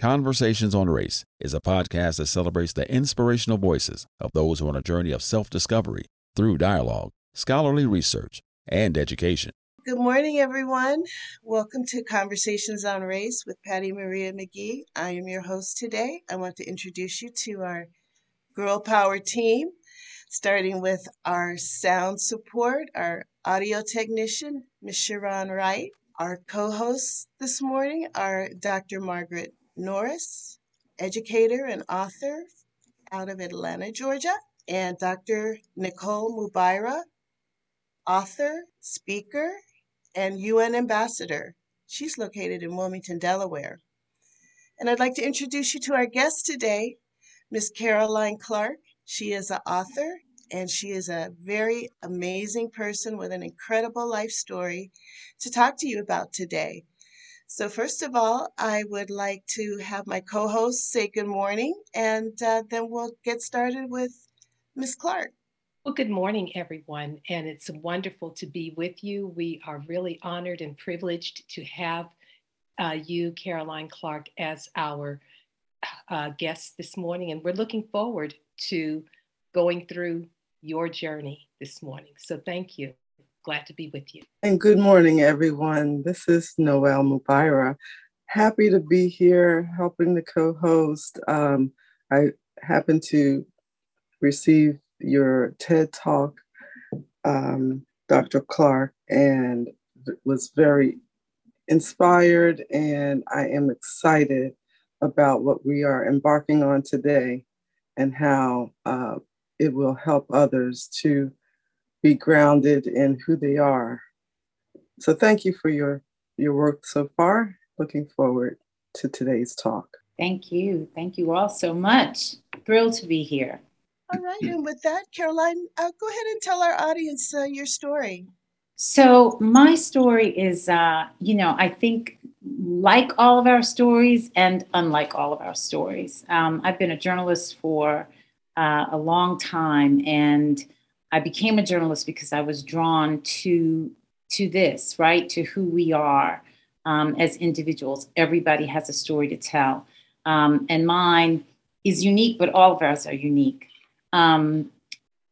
Conversations on Race is a podcast that celebrates the inspirational voices of those who are on a journey of self discovery through dialogue, scholarly research, and education. Good morning, everyone. Welcome to Conversations on Race with Patty Maria McGee. I am your host today. I want to introduce you to our Girl Power team, starting with our sound support, our audio technician, Ms. Sharon Wright. Our co hosts this morning are Dr. Margaret Norris, educator and author out of Atlanta, Georgia, and Dr. Nicole Mubaira, author, speaker, and UN ambassador. She's located in Wilmington, Delaware. And I'd like to introduce you to our guest today, Miss Caroline Clark. She is an author and she is a very amazing person with an incredible life story to talk to you about today. So, first of all, I would like to have my co host say good morning, and uh, then we'll get started with Ms. Clark. Well, good morning, everyone, and it's wonderful to be with you. We are really honored and privileged to have uh, you, Caroline Clark, as our uh, guest this morning, and we're looking forward to going through your journey this morning. So, thank you. Glad to be with you. And good morning, everyone. This is Noel Mubaira. Happy to be here helping the co host. Um, I happen to receive your TED Talk, um, Dr. Clark, and was very inspired, and I am excited about what we are embarking on today and how uh, it will help others to be grounded in who they are. So thank you for your your work so far. Looking forward to today's talk. Thank you. Thank you all so much. Thrilled to be here. All right. And with that, Caroline, uh, go ahead and tell our audience uh, your story. So, my story is, uh, you know, I think like all of our stories and unlike all of our stories. Um, I've been a journalist for uh, a long time and I became a journalist because I was drawn to to this, right? To who we are um, as individuals. Everybody has a story to tell, um, and mine is unique, but all of ours are unique. Um,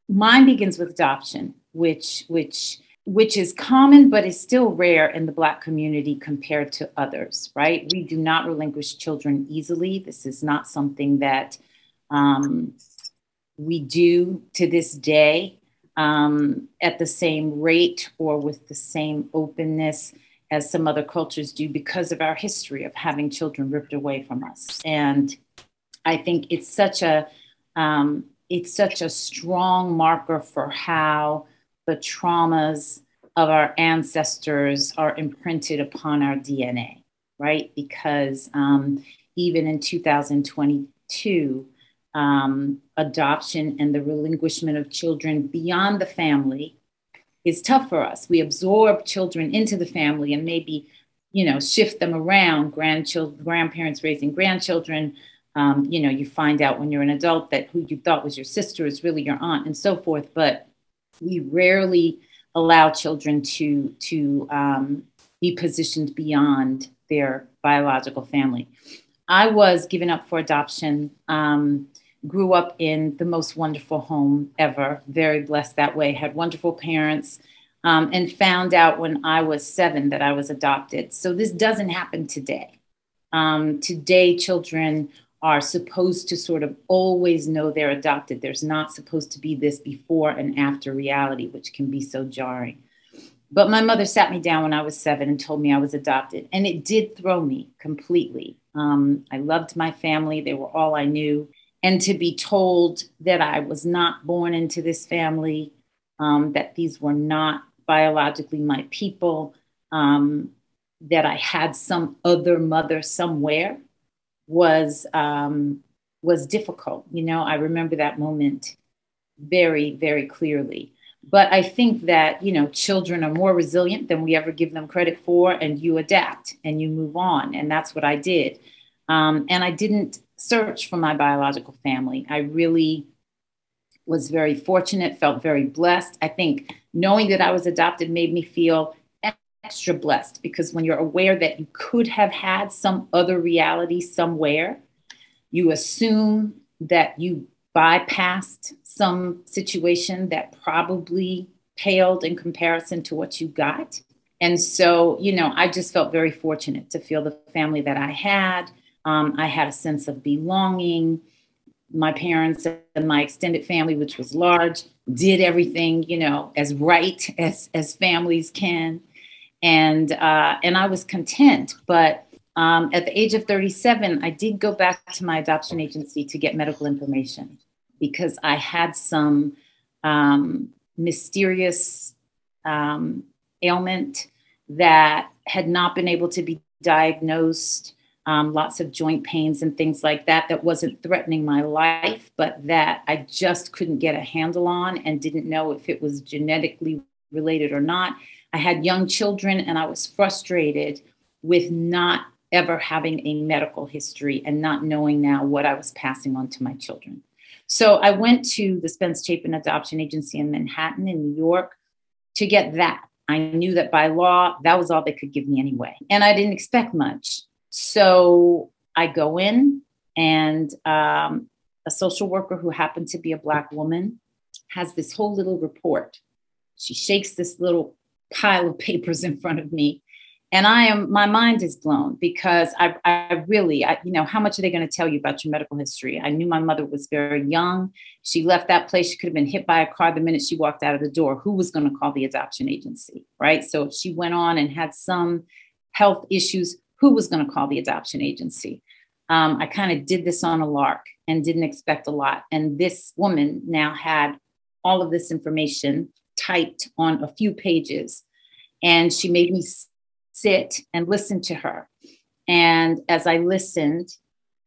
mine begins with adoption, which which which is common but is still rare in the black community compared to others right we do not relinquish children easily this is not something that um, we do to this day um, at the same rate or with the same openness as some other cultures do because of our history of having children ripped away from us. And I think it's such a um, it's such a strong marker for how the traumas of our ancestors are imprinted upon our DNA, right? Because um, even in 2022, um, adoption and the relinquishment of children beyond the family is tough for us. We absorb children into the family and maybe, you know, shift them around. Grandchildren, grandparents raising grandchildren. Um, you know, you find out when you're an adult that who you thought was your sister is really your aunt, and so forth. But we rarely allow children to to um, be positioned beyond their biological family. I was given up for adoption. Um, grew up in the most wonderful home ever, very blessed that way, had wonderful parents, um, and found out when I was seven that I was adopted. So this doesn't happen today. Um, today, children are supposed to sort of always know they're adopted. There's not supposed to be this before and after reality, which can be so jarring. But my mother sat me down when I was seven and told me I was adopted. And it did throw me completely. Um, I loved my family, they were all I knew and to be told that I was not born into this family, um, that these were not biologically my people, um, that I had some other mother somewhere was um, was difficult. You know, I remember that moment very, very clearly. But I think that you know, children are more resilient than we ever give them credit for, and you adapt and you move on, and that's what I did. Um, and I didn't search for my biological family. I really was very fortunate, felt very blessed. I think knowing that I was adopted made me feel extra blessed because when you're aware that you could have had some other reality somewhere, you assume that you bypassed some situation that probably paled in comparison to what you got. And so, you know, I just felt very fortunate to feel the family that I had. Um, I had a sense of belonging. My parents and my extended family, which was large, did everything, you know, as right as as families can, and uh, and I was content. But um, at the age of 37, I did go back to my adoption agency to get medical information because I had some um, mysterious um, ailment that had not been able to be diagnosed. Um, lots of joint pains and things like that that wasn't threatening my life, but that I just couldn't get a handle on and didn't know if it was genetically related or not. I had young children and I was frustrated with not ever having a medical history and not knowing now what I was passing on to my children. So I went to the Spence Chapin Adoption Agency in Manhattan, in New York, to get that. I knew that by law, that was all they could give me anyway. And I didn't expect much. So I go in, and um, a social worker who happened to be a Black woman has this whole little report. She shakes this little pile of papers in front of me. And i am my mind is blown because i, I really I, you know how much are they going to tell you about your medical history? I knew my mother was very young. She left that place. She could have been hit by a car the minute she walked out of the door. Who was going to call the adoption agency right? So if she went on and had some health issues who was going to call the adoption agency um, i kind of did this on a lark and didn't expect a lot and this woman now had all of this information typed on a few pages and she made me sit and listen to her. And as I listened,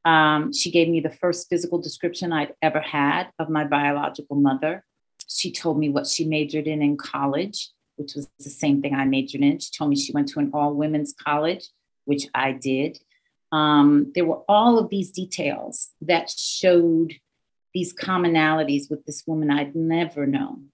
um, she gave me the first physical description I'd ever had of my biological mother. She told me what she majored in in college, which was the same thing I majored in. She told me she went to an all women's college, which I did. Um, there were all of these details that showed these commonalities with this woman I'd never known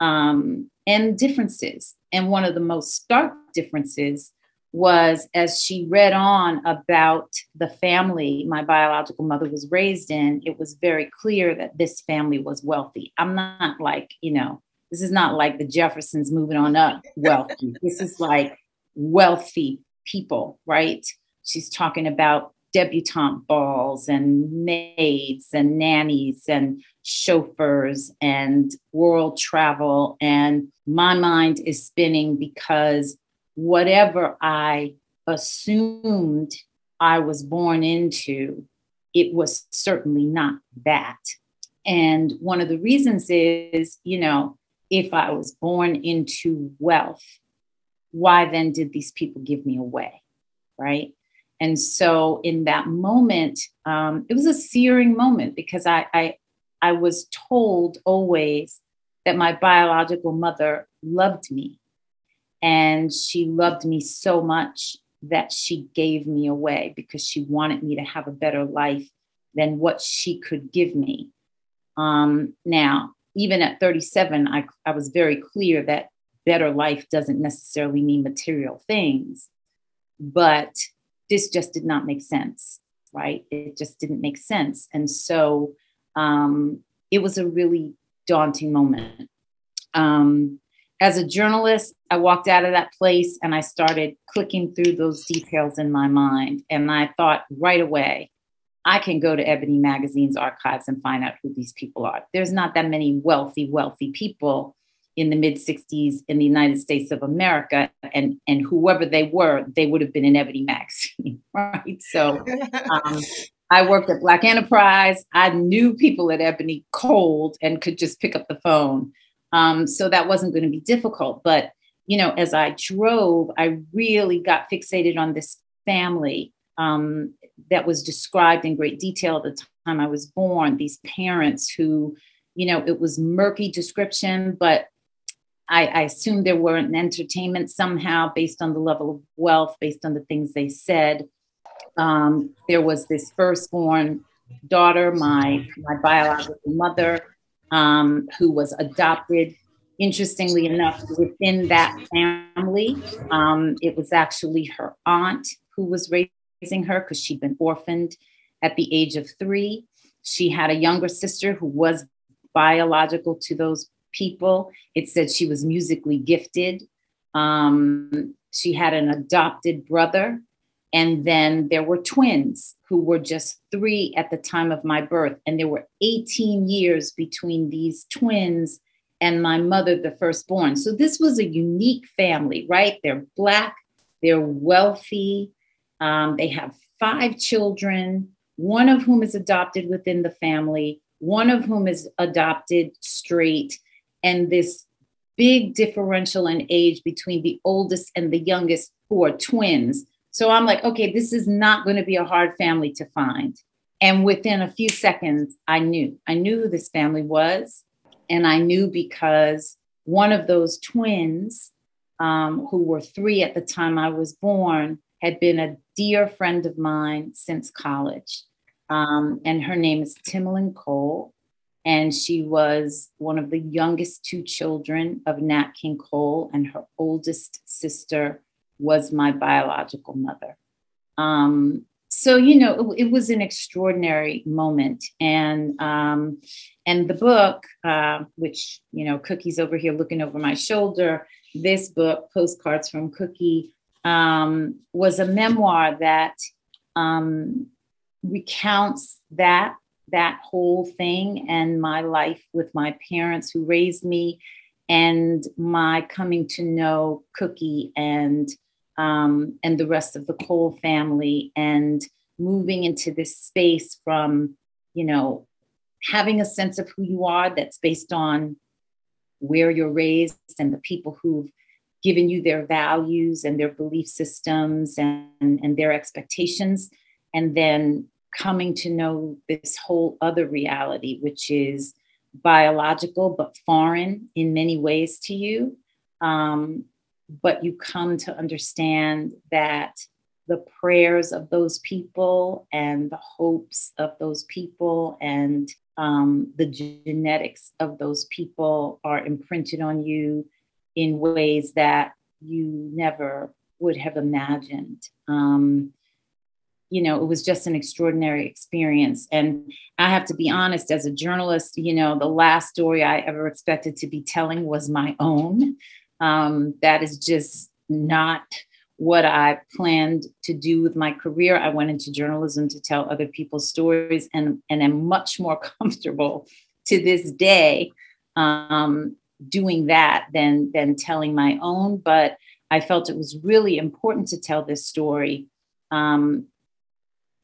um, and differences. And one of the most stark differences was as she read on about the family my biological mother was raised in, it was very clear that this family was wealthy. I'm not like, you know, this is not like the Jeffersons moving on up wealthy. this is like wealthy people, right? She's talking about debutante balls and maids and nannies and chauffeurs and world travel. And my mind is spinning because whatever I assumed I was born into, it was certainly not that. And one of the reasons is, you know, if I was born into wealth, why then did these people give me away? Right. And so in that moment, um, it was a searing moment because I, I, I was told always that my biological mother loved me and she loved me so much that she gave me away because she wanted me to have a better life than what she could give me. Um, now, even at 37, I, I was very clear that better life doesn't necessarily mean material things, but this just did not make sense, right? It just didn't make sense. And so um, it was a really daunting moment. Um, as a journalist, I walked out of that place and I started clicking through those details in my mind. And I thought right away, I can go to Ebony Magazine's archives and find out who these people are. There's not that many wealthy, wealthy people in the mid 60s in the United States of America. And, and whoever they were, they would have been in Ebony Magazine, right? So um, I worked at Black Enterprise. I knew people at Ebony cold and could just pick up the phone. Um, so that wasn't going to be difficult. But, you know, as I drove, I really got fixated on this family um, that was described in great detail at the time I was born, these parents who, you know, it was murky description, but I, I assumed there were an entertainment somehow based on the level of wealth, based on the things they said. Um, there was this firstborn daughter, my my biological mother, um, who was adopted interestingly enough, within that family, um, it was actually her aunt who was raising her because she'd been orphaned at the age of three. She had a younger sister who was biological to those people. It said she was musically gifted. Um, she had an adopted brother. And then there were twins who were just three at the time of my birth. And there were 18 years between these twins and my mother, the firstborn. So this was a unique family, right? They're Black, they're wealthy, um, they have five children, one of whom is adopted within the family, one of whom is adopted straight, and this big differential in age between the oldest and the youngest, who are twins. So I'm like, okay, this is not going to be a hard family to find. And within a few seconds, I knew. I knew who this family was. And I knew because one of those twins, um, who were three at the time I was born, had been a dear friend of mine since college. Um, and her name is Timolin Cole. And she was one of the youngest two children of Nat King Cole, and her oldest sister was my biological mother. Um, so you know, it, it, was an extraordinary moment, and um, and the book, uh, which you know, Cookie's over here looking over my shoulder. This book, Postcards from Cookie, um, was a memoir that um, recounts that that whole thing and my life with my parents who raised me and my coming to know Cookie and um, and the rest of the Cole family and moving into this space from you know having a sense of who you are that's based on where you're raised and the people who've given you their values and their belief systems and, and their expectations. And then coming to know this whole other reality, which is biological but foreign in many ways to you. Um, but you come to understand that the prayers of those people and the hopes of those people and um, the genetics of those people are imprinted on you in ways that you never would have imagined. Um, you know, it was just an extraordinary experience. And I have to be honest, as a journalist, you know, the last story I ever expected to be telling was my own. Um, that is just not what I planned to do with my career. I went into journalism to tell other people's stories and, and am much more comfortable to this day um, doing that than, than telling my own. But I felt it was really important to tell this story um,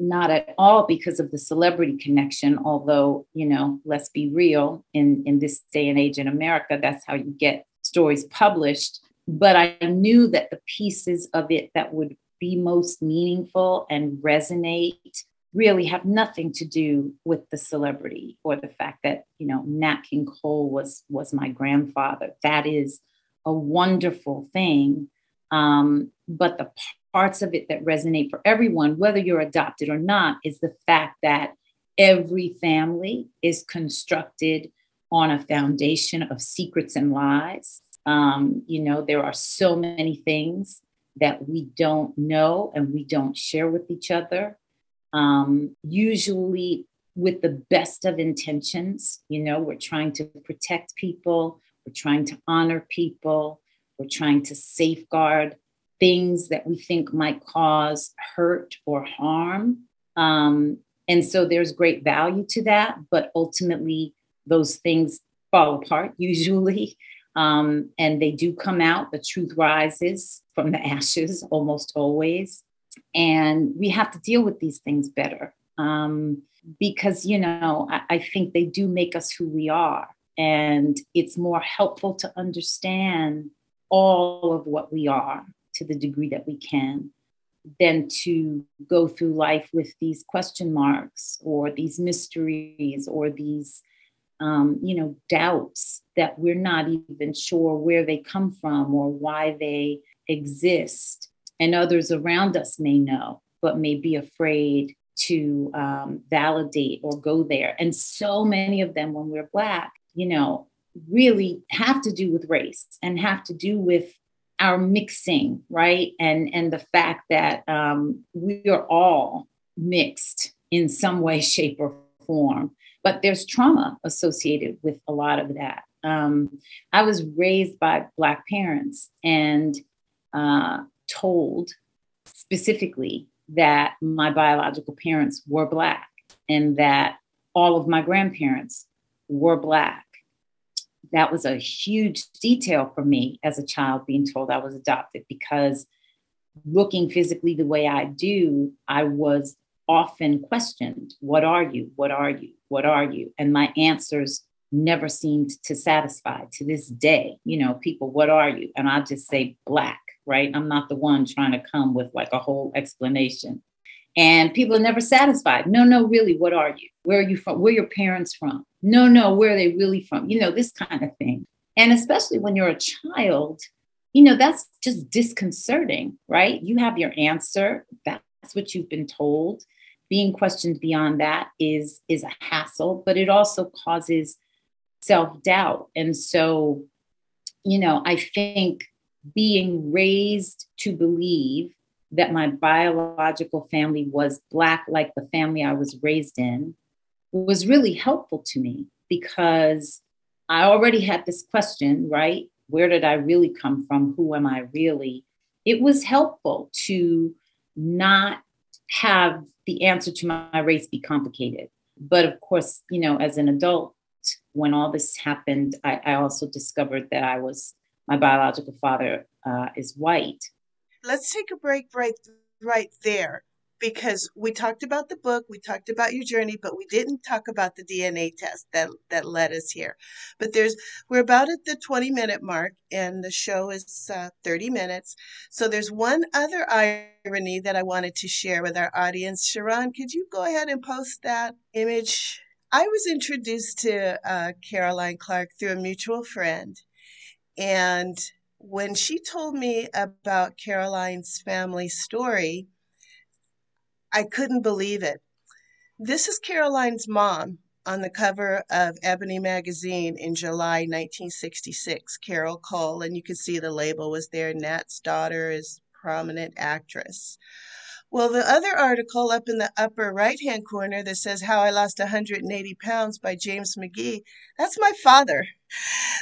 not at all because of the celebrity connection although you know let's be real in in this day and age in america that's how you get stories published. But i knew that the pieces of it that would be most meaningful and resonate really have nothing to do with the celebrity or the fact that you know nat king cole was was my grandfather. That is a wonderful thing. Um, but the parts of it that resonate for everyone, whether you're adopted or not, is the fact that every family is constructed on a foundation of secrets and lies. Um, you know, there are so many things that we don't know and we don't share with each other. Um, usually, with the best of intentions, you know, we're trying to protect people, we're trying to honor people, we're trying to safeguard things that we think might cause hurt or harm. Um, and so there's great value to that, but ultimately those things fall apart usually. Um, and they do come out. The truth rises from the ashes almost always. And we have to deal with these things better um, because, you know, I, I think they do make us who we are. And it's more helpful to understand all of what we are to the degree that we can than to go through life with these question marks or these mysteries or these um, you know doubts that we're not even sure where they come from or why they exist. And others around us may know but may be afraid to um, validate or go there. And so many of them when we're black you know really have to do with race and have to do with our mixing, right? And and the fact that um, we are all mixed in some way, shape, or form. But there's trauma associated with a lot of that. Um, I was raised by Black parents and uh, told specifically that my biological parents were Black and that all of my grandparents were Black. That was a huge detail for me as a child being told I was adopted because looking physically the way I do, I was often questioned What are you? What are you? What are you? And my answers never seemed to satisfy to this day. You know, people, what are you? And I just say black, right? I'm not the one trying to come with like a whole explanation. And people are never satisfied. No, no, really, what are you? Where are you from? Where are your parents from? No, no, where are they really from? You know, this kind of thing. And especially when you're a child, you know, that's just disconcerting, right? You have your answer. That's what you've been told being questioned beyond that is is a hassle but it also causes self-doubt and so you know i think being raised to believe that my biological family was black like the family i was raised in was really helpful to me because i already had this question right where did i really come from who am i really it was helpful to not have the answer to my race be complicated. But of course, you know, as an adult, when all this happened, I, I also discovered that I was my biological father uh, is white. Let's take a break right right there because we talked about the book, we talked about your journey, but we didn't talk about the DNA test that that led us here. But there's we're about at the 20 minute mark, and the show is uh, 30 minutes. So there's one other irony that I wanted to share with our audience. Sharon, could you go ahead and post that image? I was introduced to uh, Caroline Clark through a mutual friend, and when she told me about Caroline's family story, I couldn't believe it. This is Caroline's mom on the cover of Ebony magazine in July 1966, Carol Cole, and you can see the label was there. Nat's daughter is prominent actress. Well, the other article up in the upper right hand corner that says How I Lost 180 Pounds by James McGee, that's my father.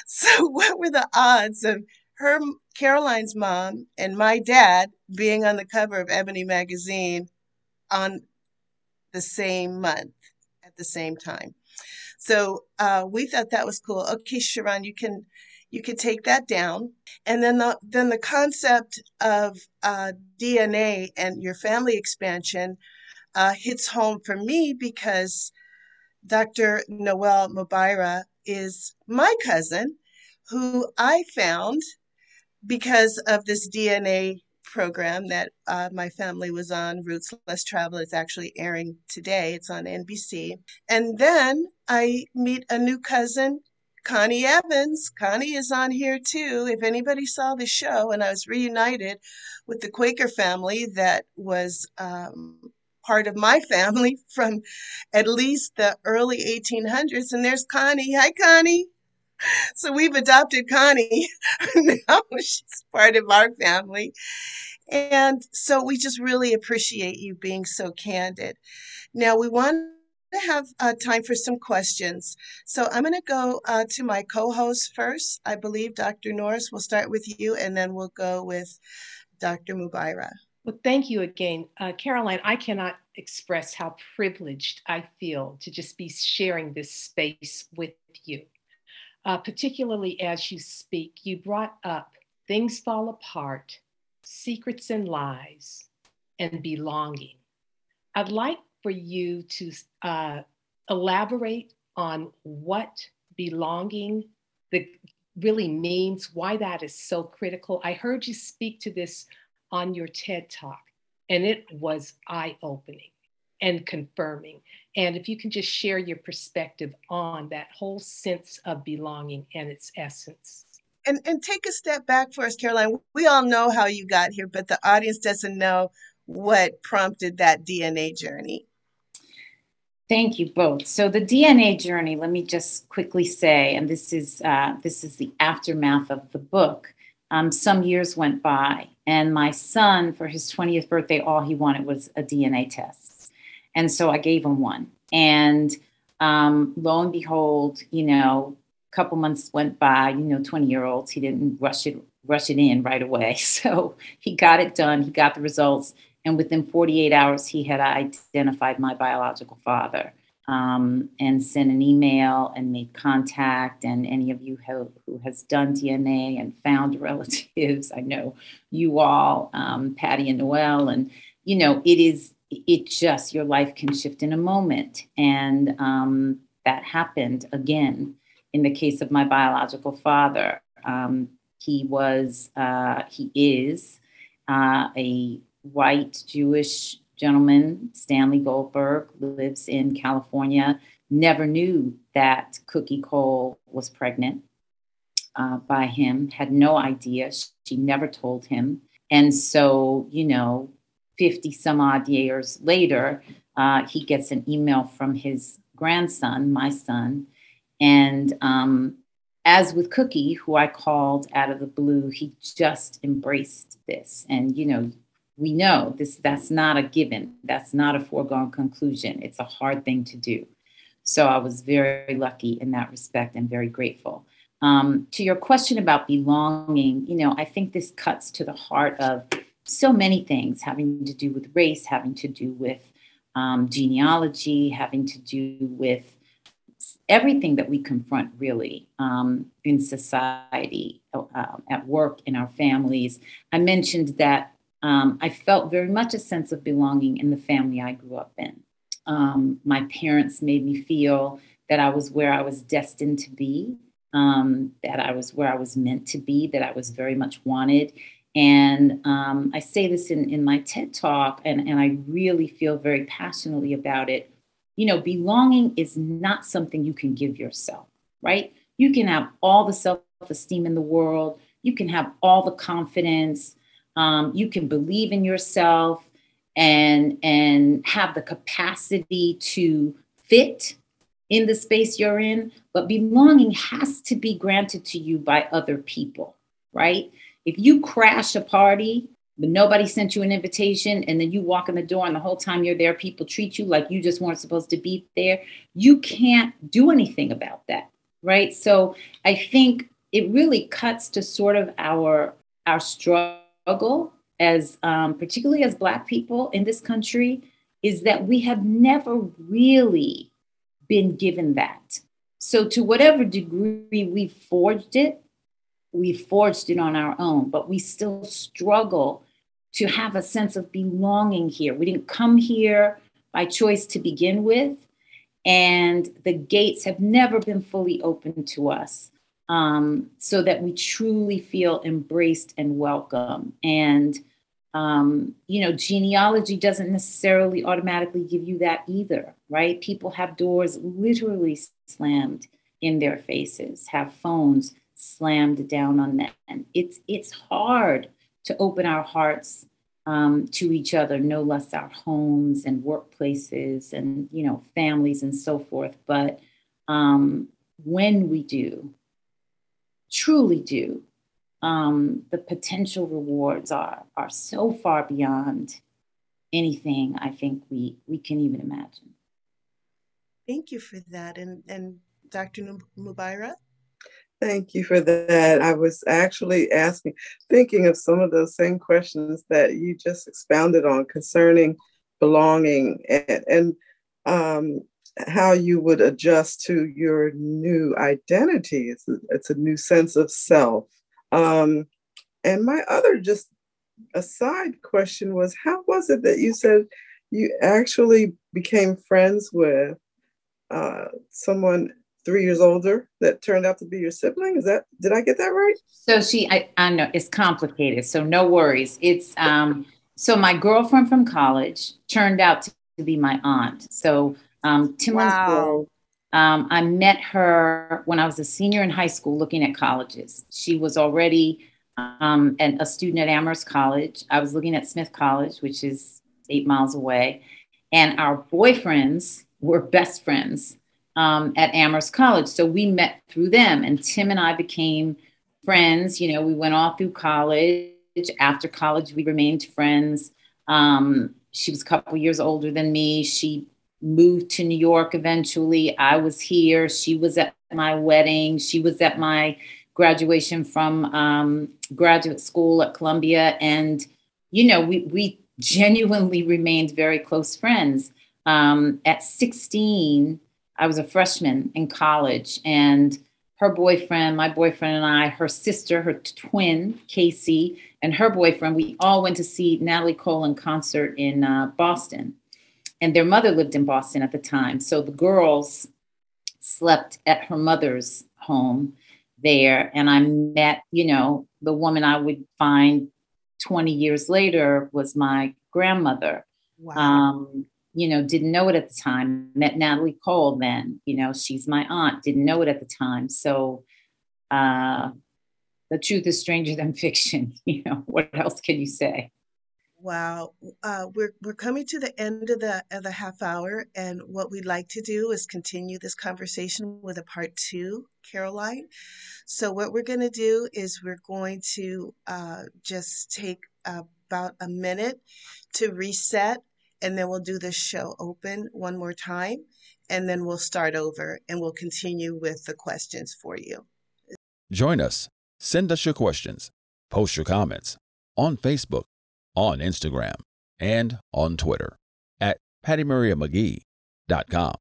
So, what were the odds of her, Caroline's mom, and my dad being on the cover of Ebony magazine on the same month at the same time. So uh, we thought that was cool. Okay, Sharon, you can you can take that down, and then the then the concept of uh, DNA and your family expansion uh, hits home for me because Dr. Noel Mubaira is my cousin, who I found because of this DNA program that uh, my family was on, Roots Less Travel. It's actually airing today, it's on NBC. And then I meet a new cousin, Connie Evans. Connie is on here too. If anybody saw the show, and I was reunited with the Quaker family that was um, part of my family from at least the early 1800s. And there's Connie. Hi, Connie. So we've adopted Connie. now she's part of our family. And so we just really appreciate you being so candid. Now we want to have uh, time for some questions. So I'm going to go uh, to my co host first. I believe Dr. Norris will start with you, and then we'll go with Dr. Mubaira. Well, thank you again. Uh, Caroline, I cannot express how privileged I feel to just be sharing this space with you. Uh, particularly as you speak, you brought up things fall apart secrets and lies, and belonging. I'd like for you to uh, elaborate on what belonging the, really means, why that is so critical. I heard you speak to this on your TED Talk, and it was eye opening and confirming. And if you can just share your perspective on that whole sense of belonging and its essence and and take a step back for us, Caroline. We all know how you got here, but the audience doesn't know what prompted that DNA journey. Thank you both. So the DNA journey, let me just quickly say, and this is uh, this is the aftermath of the book. Um, some years went by, and my son, for his 20th birthday, all he wanted was a DNA test, and so I gave him one. And um, lo and behold, you know, a couple months went by. You know, 20 year olds, he didn't rush it rush it in right away. So he got it done. He got the results, and within 48 hours, he had identified my biological father um, and sent an email and made contact. And any of you who, who has done DNA and found relatives, I know you all, um, Patty and Noel, and you know, it is, it just, your life can shift in a moment. And um, that happened again in the case of my biological father. Um, he was, uh, he is uh, a white Jewish gentleman, Stanley Goldberg, lives in California, never knew that Cookie Cole was pregnant uh, by him, had no idea. She never told him. And so, you know, 50 some odd years later, uh, he gets an email from his grandson, my son. And um, as with Cookie, who I called out of the blue, he just embraced this. And, you know, we know this that's not a given that's not a foregone conclusion it's a hard thing to do so i was very lucky in that respect and very grateful um, to your question about belonging you know i think this cuts to the heart of so many things having to do with race having to do with um, genealogy having to do with everything that we confront really um, in society uh, at work in our families i mentioned that um, I felt very much a sense of belonging in the family I grew up in. Um, my parents made me feel that I was where I was destined to be, um, that I was where I was meant to be, that I was very much wanted. And um, I say this in, in my TED talk, and, and I really feel very passionately about it. You know, belonging is not something you can give yourself, right? You can have all the self esteem in the world, you can have all the confidence, um, you can believe in yourself and and have the capacity to fit in the space you're in but belonging has to be granted to you by other people right if you crash a party but nobody sent you an invitation and then you walk in the door and the whole time you're there people treat you like you just weren't supposed to be there you can't do anything about that right? So i think it really cuts to sort of our our struggle as um, particularly as black people in this country is that we have never really been given that. So to whatever degree we forged it we forged it on our own but we still struggle to have a sense of belonging here we didn't come here by choice to begin with and the gates have never been fully open to us um, so that we truly feel embraced and welcome. And, um, you know, genealogy doesn't necessarily automatically give you that either, right? People have doors literally slammed in their faces, have phones slammed down on them. It's, it's hard to open our hearts um, to each other, no less our homes and workplaces and, you know, families and so forth. But um, when we do, truly do, um, the potential rewards are are so far beyond anything I think we we can even imagine. Thank you for that, and and Dr. Mubaira. Thank you for that. I was actually asking, thinking of some of those same questions that you just expounded on concerning belonging and, and um, how you would adjust to your new identity. It's a, it's a new sense of self. Um, and my other just a side question was how was it that you said you actually became friends with uh, someone three years older that turned out to be your sibling is that did i get that right so she i, I know it's complicated so no worries it's um so my girlfriend from college turned out to be my aunt so um, wow. Um, I met her when I was a senior in high school looking at colleges. She was already um, an, a student at Amherst College. I was looking at Smith College, which is eight miles away. And our boyfriends were best friends um, at Amherst College. So we met through them, and Tim and I became friends. You know, we went all through college. After college, we remained friends. Um, she was a couple years older than me. She moved to New York eventually. I was here. She was at my wedding. She was at my graduation from um, graduate school at Columbia. And, you know, we, we genuinely remained very close friends. Um, at 16, I was a freshman in college, and her boyfriend, my boyfriend, and I, her sister, her twin, Casey, and her boyfriend, we all went to see Natalie Cole in concert in uh, Boston. And their mother lived in Boston at the time. So the girls slept at her mother's home there. And I met, you know, the woman I would find 20 years later was my grandmother. Wow. Um, you know, didn't know it at the time. Met Natalie Cole then, you know, she's my aunt, didn't know it at the time. So uh, the truth is stranger than fiction. You know, what else can you say? Wow, uh, we're we're coming to the end of the of the half hour, and what we'd like to do is continue this conversation with a part two, Caroline. So what we're going to do is we're going to uh, just take about a minute to reset and then we'll do the show open one more time and then we'll start over and we'll continue with the questions for you. Join us. Send us your questions. Post your comments on Facebook, on Instagram, and on Twitter at PattyMariaMcGee.com.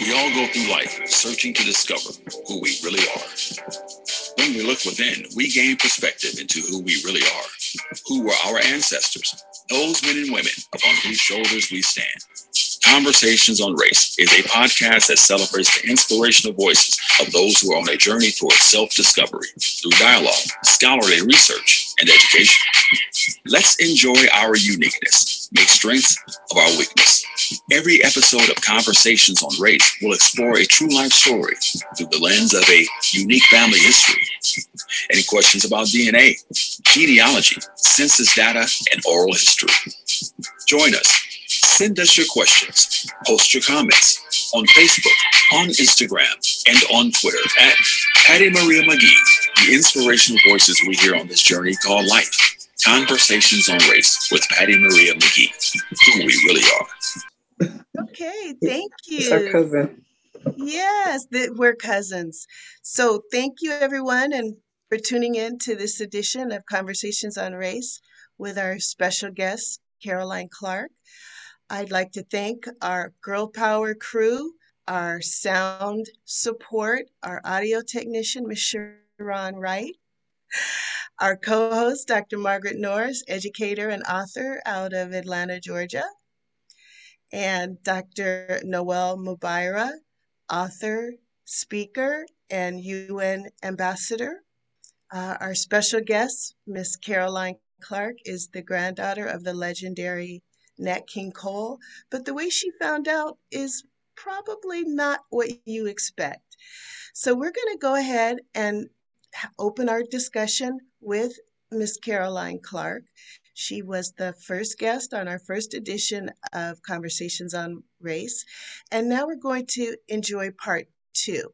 We all go through life searching to discover who we really are. When we look within, we gain perspective into who we really are. Who were our ancestors? those men and women upon whose shoulders we stand. Conversations on Race is a podcast that celebrates the inspirational voices of those who are on a journey towards self discovery through dialogue, scholarly research, and education. Let's enjoy our uniqueness, make strength of our weakness. Every episode of Conversations on Race will explore a true life story through the lens of a unique family history. Any questions about DNA, genealogy, census data, and oral history? Join us. Send us your questions. Post your comments on Facebook, on Instagram, and on Twitter at Patty Maria McGee, the inspirational voices we hear on this journey called life. Conversations on Race with Patty Maria McGee, who we really are. Okay, thank you. It's our cousin. Yes, that we're cousins. So thank you, everyone, and for tuning in to this edition of Conversations on Race with our special guest, Caroline Clark. I'd like to thank our Girl Power crew, our sound support, our audio technician, Ms. Sharon Wright, our co host, Dr. Margaret Norris, educator and author out of Atlanta, Georgia, and Dr. Noel Mubaira, author, speaker, and UN ambassador. Uh, our special guest, Miss Caroline Clark, is the granddaughter of the legendary Nat King Cole, but the way she found out is probably not what you expect. So we're going to go ahead and open our discussion with Miss Caroline Clark. She was the first guest on our first edition of Conversations on Race. And now we're going to enjoy part two.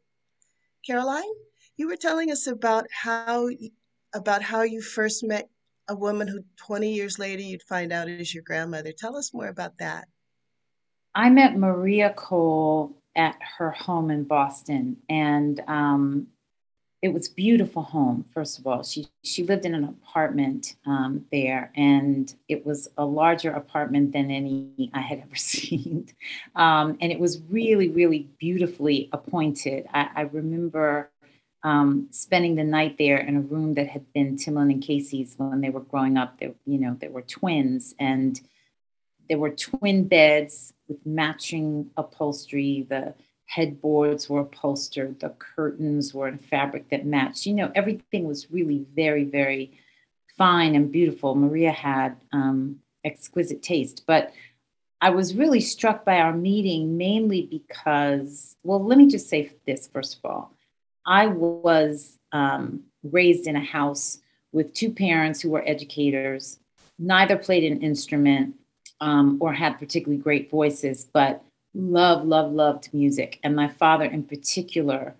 Caroline, you were telling us about how about how you first met a woman who 20 years later you'd find out is your grandmother. Tell us more about that. I met Maria Cole at her home in Boston, and um, it was beautiful home. First of all, she she lived in an apartment um, there, and it was a larger apartment than any I had ever seen, um, and it was really really beautifully appointed. I, I remember um, spending the night there in a room that had been Timolin and Casey's when they were growing up. They, you know, they were twins, and there were twin beds with matching upholstery. The headboards were upholstered. The curtains were in fabric that matched. You know, everything was really very, very fine and beautiful. Maria had um, exquisite taste, but I was really struck by our meeting mainly because, well, let me just say this first of all. I was um, raised in a house with two parents who were educators. Neither played an instrument. um, or had particularly great voices, but love, love, loved music. And my father, in particular,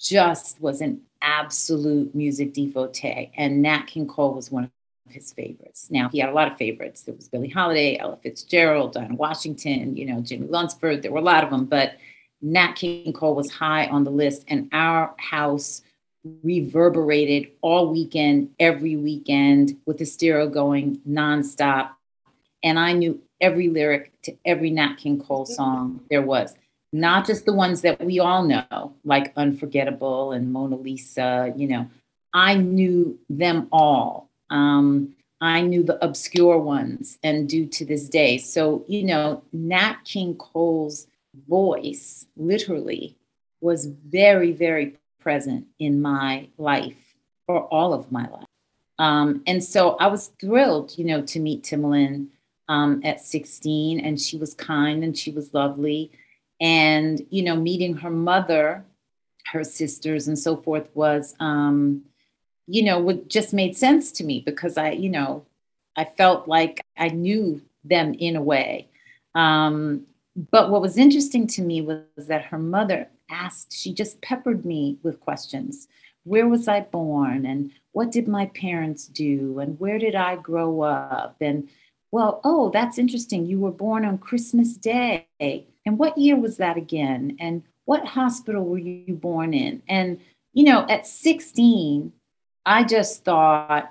just was an absolute music devotee. And Nat King Cole was one of his favorites. Now, he had a lot of favorites. There was Billie Holiday, Ella Fitzgerald, Dinah Washington, you know, Jimmie Lunceford. There were a lot of them, but Nat King Cole was high on the list. And our house reverberated all weekend, every weekend, with the stereo going nonstop. And I knew every lyric to every Nat King Cole song there was, not just the ones that we all know, like Unforgettable and Mona Lisa, you know. I knew them all. Um, I knew the obscure ones and do to this day. So, you know, Nat King Cole's voice literally was very, very present in my life for all of my life. Um, and so I was thrilled, you know, to meet Timolin um, at 16, and she was kind and she was lovely. And, you know, meeting her mother, her sisters, and so forth was, um, you know, what just made sense to me because I, you know, I felt like I knew them in a way. Um, but what was interesting to me was that her mother asked, she just peppered me with questions. Where was I born? And what did my parents do? And where did I grow up? And well, oh, that's interesting. You were born on Christmas Day. And what year was that again? And what hospital were you born in? And, you know, at 16, I just thought,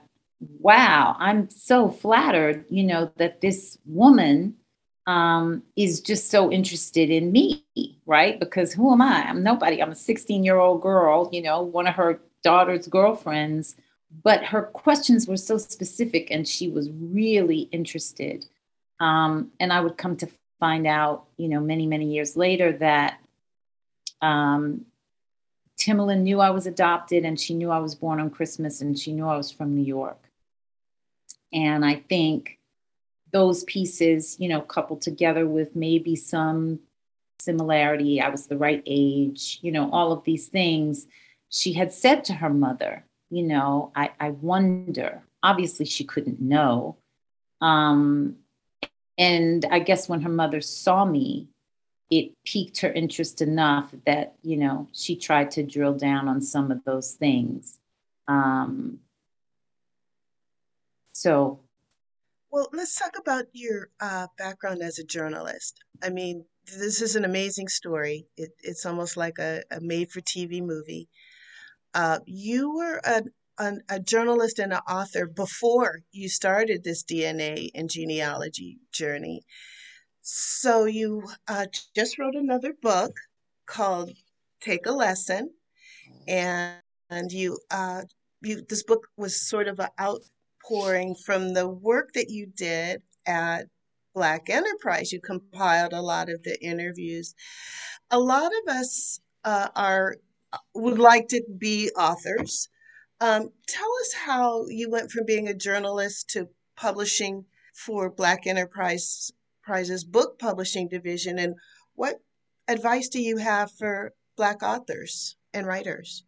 wow, I'm so flattered, you know, that this woman um, is just so interested in me, right? Because who am I? I'm nobody. I'm a 16 year old girl, you know, one of her daughter's girlfriends. But her questions were so specific and she was really interested. Um, and I would come to find out, you know, many, many years later that um, Timolin knew I was adopted and she knew I was born on Christmas and she knew I was from New York. And I think those pieces, you know, coupled together with maybe some similarity, I was the right age, you know, all of these things. She had said to her mother, you know, I, I wonder. Obviously, she couldn't know. Um, and I guess when her mother saw me, it piqued her interest enough that, you know, she tried to drill down on some of those things. Um, so well, let's talk about your uh, background as a journalist. I mean, this is an amazing story. It, it's almost like a, a made for TV movie. Uh, you were a, a, a journalist and an author before you started this DNA and genealogy journey. So you uh, just wrote another book called Take a Lesson, and, and you, uh, you this book was sort of an out pouring from the work that you did at Black Enterprise. You compiled a lot of the interviews. A lot of us uh, are would like to be authors. Um, tell us how you went from being a journalist to publishing for Black Enterprise Prize's book publishing division, and what advice do you have for Black authors and writers?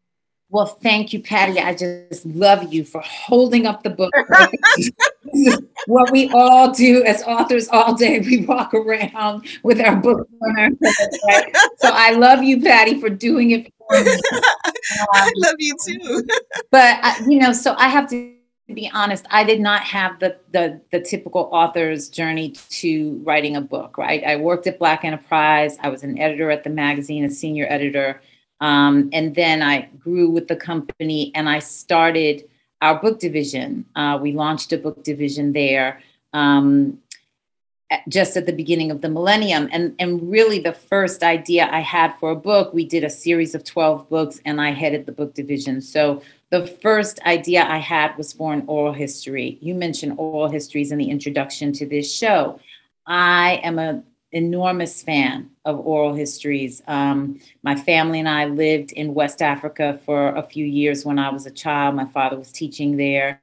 Well, thank you, Patty. I just love you for holding up the book. what we all do as authors all day. We walk around with our book on our head, right? So I love you, Patty, for doing it for me. Um, I love you too. but I, you know, so I have to be honest. I did not have the the the typical author's journey to writing a book. Right. I worked at Black Enterprise. I was an editor at the magazine, a senior editor um, and then I grew with the company and I started our book division. Uh, we launched a book division there um, at, just at the beginning of the millennium. And, and really, the first idea I had for a book, we did a series of 12 books and I headed the book division. So the first idea I had was for an oral history. You mentioned oral histories in the introduction to this show. I am a enormous fan of oral histories. Um, my family and I lived in West Africa for a few years when I was a child. My father was teaching there,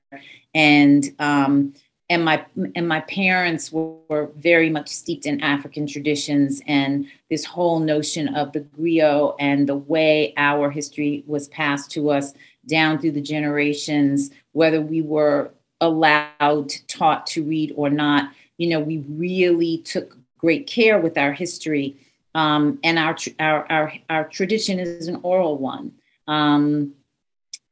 and um, and my and my parents were, were, very much steeped in African traditions and this whole notion of the griot and the way our history was passed to us down through the generations, whether we were allowed, taught to read or not you know, we really took great care with our history. Um, and our, our, our, our tradition is an oral one. Um,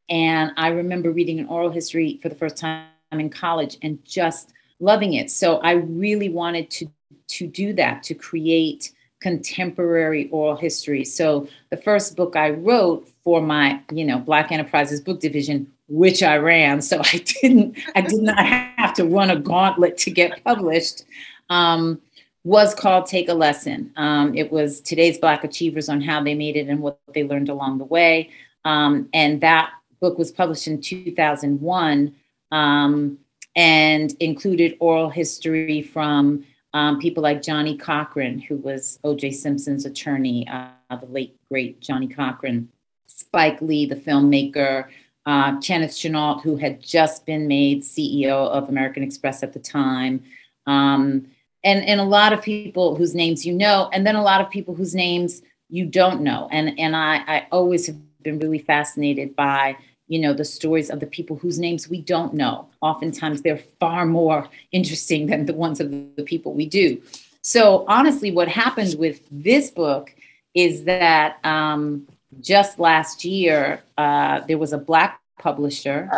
and I remember reading an oral history for the first time in college and just loving it. So I really wanted to, to do that, to create contemporary oral history. So the first book I wrote for my, you know, Black Enterprises book division, which I ran, so I didn't, I did not have to run a gauntlet to get published, um, was called Take a Lesson. Um, it was today's Black achievers on how they made it and what they learned along the way. Um, and that book was published in 2001 um, and included oral history from um, people like Johnnie Cochran, who was O.J. Simpson's attorney, uh, the late great Johnnie Cochran, Spike Lee, the filmmaker, uh, Kenneth Chenault, who had just been made CEO of American Express at the time, um, and and a lot of people whose names you know, and then a lot of people whose names you don't know. And and I I always have been really fascinated by you know the stories of the people whose names we don't know oftentimes they're far more interesting than the ones of the people we do so honestly what happened with this book is that um, just last year uh, there was a black publisher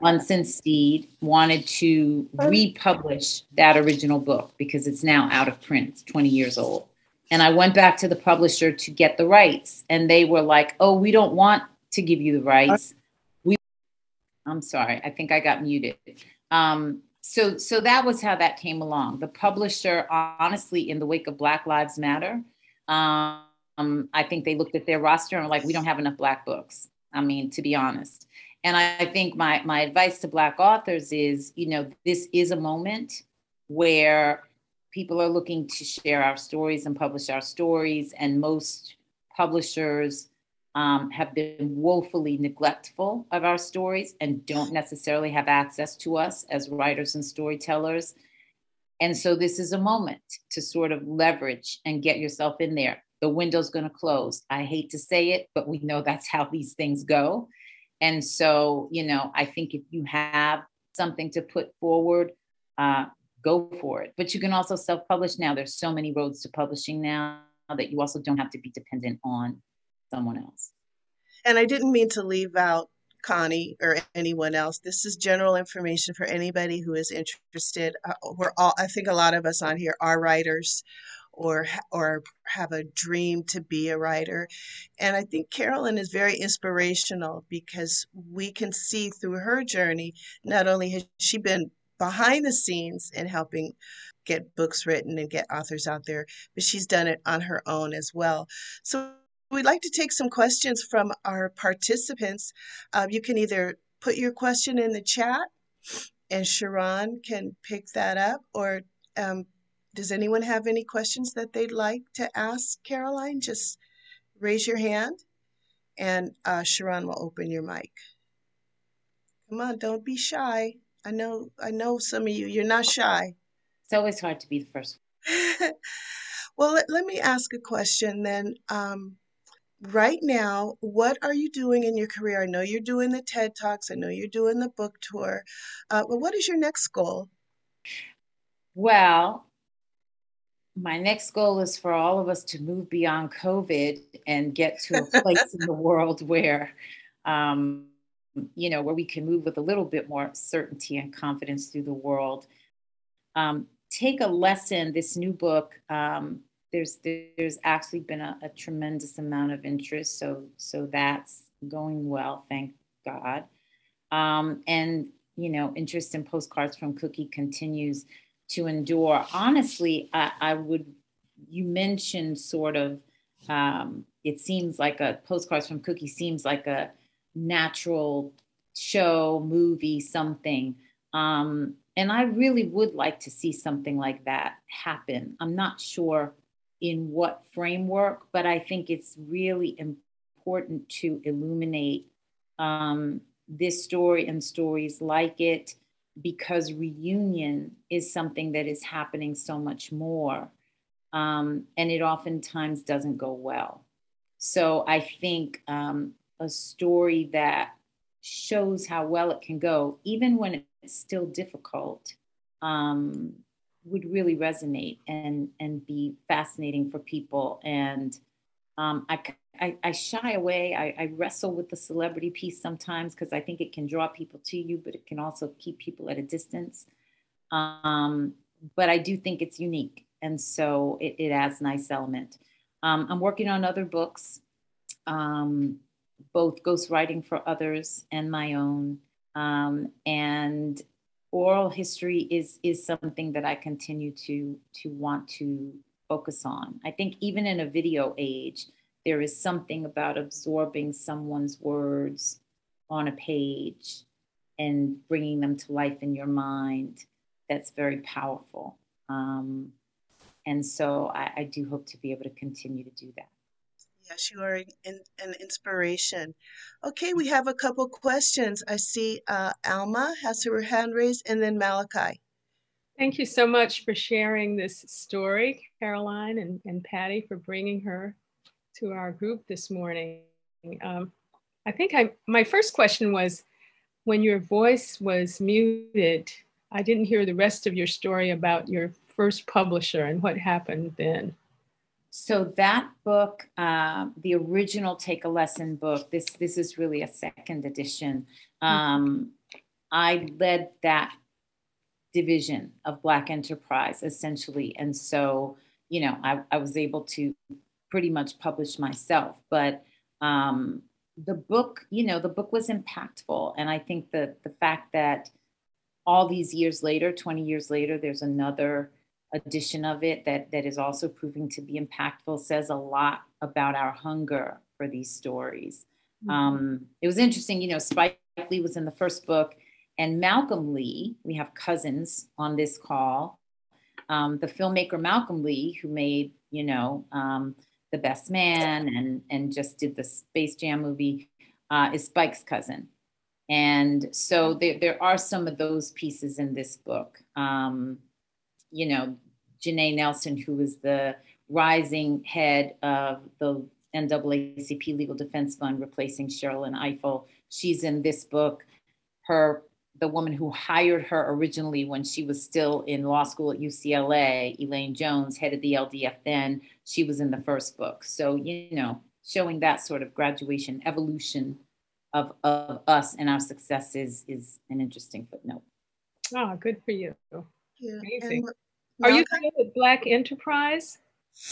Munson Steed wanted to republish that original book because it's now out of print, it's 20 years old. And I went back to the publisher to get the rights, and they were like, "Oh, we don't want to give you the rights. We I'm sorry, I think I got muted. Um, so, so that was how that came along. The publisher, honestly, in the wake of Black Lives Matter, um, I think they looked at their roster and were like, we don't have enough Black books. I mean, to be honest. And I think my my advice to Black authors is, you know, this is a moment where people are looking to share our stories and publish our stories, and most publishers um, have been woefully neglectful of our stories and don't necessarily have access to us as writers and storytellers. And so this is a moment to sort of leverage and get yourself in there. The window's going to close. I hate to say it, but we know that's how these things go. And so, you know, I think if you have something to put forward, uh, go for it. But you can also self publish now. There's so many roads to publishing now that you also don't have to be dependent on someone else. And I didn't mean to leave out Connie or anyone else. This is general information for anybody who is interested. Uh, we're all, I think a lot of us on here are writers or or have a dream to be a writer. And I think Carolyn is very inspirational because we can see through her journey not only has she been behind the scenes in helping get books written and get authors out there, but she's done it on her own as well. So We'd like to take some questions from our participants. Uh, you can either put your question in the chat and Sharon can pick that up, or um, does anyone have any questions that they'd like to ask Caroline? Just raise your hand and uh, Sharon will open your mic. Come on, don't be shy. I know, I know some of you, you're not shy. It's always hard to be the first one. well, let, let me ask a question then. Um, right now, what are you doing in your career? I know you're doing the TED Talks, I know you're doing the book tour, uh, but what is your next goal? Well, my next goal is for all of us to move beyond COVID and get to a place in the world where, um, you know, where we can move with a little bit more certainty and confidence through the world. Um, take a lesson. This new book um, there's there's actually been a, a, tremendous amount of interest so so that's going well thank god um, and you know interest in postcards from cookie continues to endure. Honestly i, I would you mentioned sort of um, it seems like a postcards from cookie seems like a natural show movie something. Um, and i really would like to see something like that happen. I'm not sure in what framework, but I think it's really important to illuminate um, this story and stories like it because reunion is something that is happening so much more. Um, and it oftentimes doesn't go well. So I think um, a story that shows how well it can go, even when it's still difficult, um, would really resonate and and be fascinating for people. And um, I, I, I shy away. I, I wrestle with the celebrity piece sometimes because I think it can draw people to you, but it can also keep people at a distance. Um, but I do think it's unique, and so it, it adds nice element. Um, I'm working on other books, um, both ghostwriting for others and my own. Um, and oral history is is something that I continue to to want to focus on. I think even in a video age, there is something about absorbing someone's words on a page and bringing them to life in your mind that's very powerful. Um, and so I, I do hope to be able to continue to do that. Yes, you are an, an inspiration. Okay, we have a couple questions. I see uh, Alma has her hand raised, and then Malachi. Thank you so much for sharing this story, Caroline and, and Patty, for bringing her to our group this morning. Um, I think I my first question was when your voice was muted, I didn't hear the rest of your story about your first publisher and what happened then. So that book, uh, the original Take a Lesson book, this this is really a second edition. Mm-hmm. Um, I led that division of Black Enterprise essentially, and so you know I, I was able to pretty much publish myself. But um, the book, you know, the book was impactful, and I think that the fact that all these years later, twenty years later, there's another edition of it that that is also proving to be impactful says a lot about our hunger for these stories. Mm-hmm. Um, it was interesting, you know, Spike Lee was in the first book, and Malcolm Lee. We have cousins on this call. Um, the filmmaker Malcolm Lee, who made, you know, um, The Best Man and and just did the Space Jam movie, uh, is Spike's cousin. And so there, there are some of those pieces in this book. Um, you know, Janai Nelson, who is the rising head of the NAACP Legal Defense Fund, replacing Sherrilyn Ifill, She's in this book. Her the woman who hired her originally when she was still in law school at UCLA, Elaine Jones, headed the LDF then. She was in the first book. So, you know, showing that sort of graduation, evolution of, of us and our successes is an interesting footnote. Oh, good for you. Yeah. Amazing. Are you still at Black Enterprise?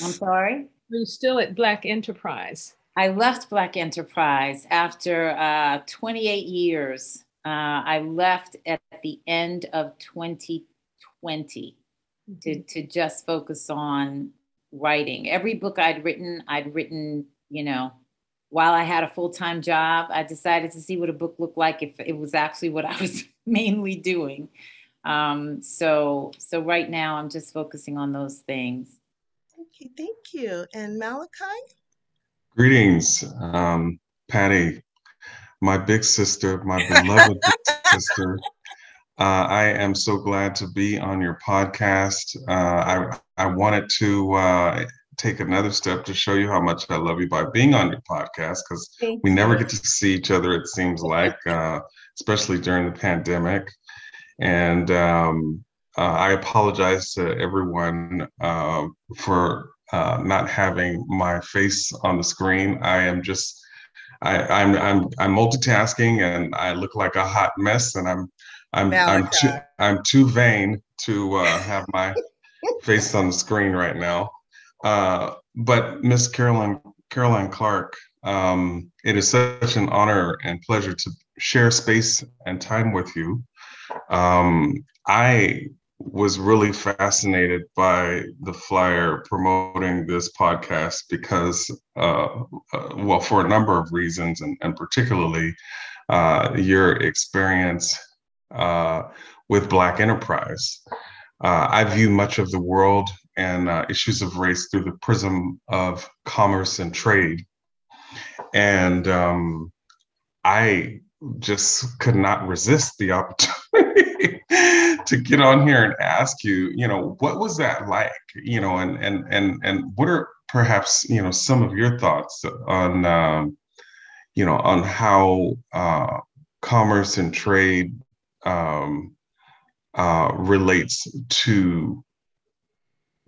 I'm sorry? Are you still at Black Enterprise? I left Black Enterprise after uh, 28 years. Uh, I left at the end of 2020 mm-hmm. to, to just focus on writing. Every book I'd written, I'd written, you know, while I had a full time job. I decided to see what a book looked like if it was actually what I was mainly doing. Um, so so right now I'm just focusing on those things. Okay, thank you. And Malachi? Greetings, um, Patty, my big sister, my beloved big sister. Uh, I am so glad to be on your podcast. Uh, I I wanted to uh, take another step to show you how much I love you by being on your podcast because we never get to see each other. It seems like, uh, especially during the pandemic. And um, uh, I apologize to everyone uh, for uh, not having my face on the screen. I am just, I, am I'm, I'm, I'm multitasking and I look like a hot mess and I'm, I'm, I'm too, I'm too vain to uh, have my face on the screen right now. Uh, but Miss Caroline, Caroline Clark, um, it is such an honor and pleasure to share space and time with you. Um, I was really fascinated by the flyer promoting this podcast because, uh, uh, well, for a number of reasons, and, and particularly uh, your experience uh, with Black enterprise. Uh, I view much of the world and uh, issues of race through the prism of commerce and trade. And um, I just could not resist the opportunity to get on here and ask you, you know, what was that like? You know, and and and and what are perhaps you know some of your thoughts on um, you know on how uh, commerce and trade um, uh, relates to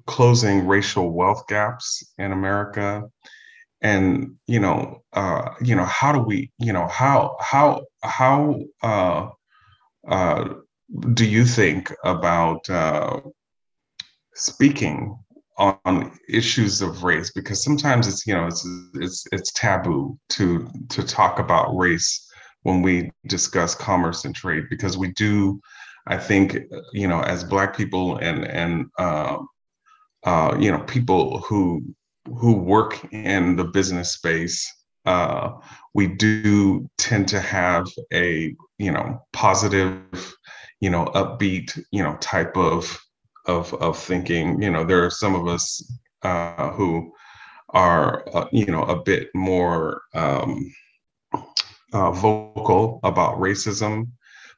closing racial wealth gaps in America, and you know, uh, you know, how do we, you know, how how how uh, do you think about uh, speaking on issues of race? Because sometimes it's you know it's it's it's taboo to to talk about race when we discuss commerce and trade because we do I think you know, as Black people and and uh, uh, you know people who who work in the business space, uh, we do tend to have a you know positive, you know upbeat, you know type of of of thinking. You know, there are some of us uh, who are uh, you know a bit more um, uh, vocal about racism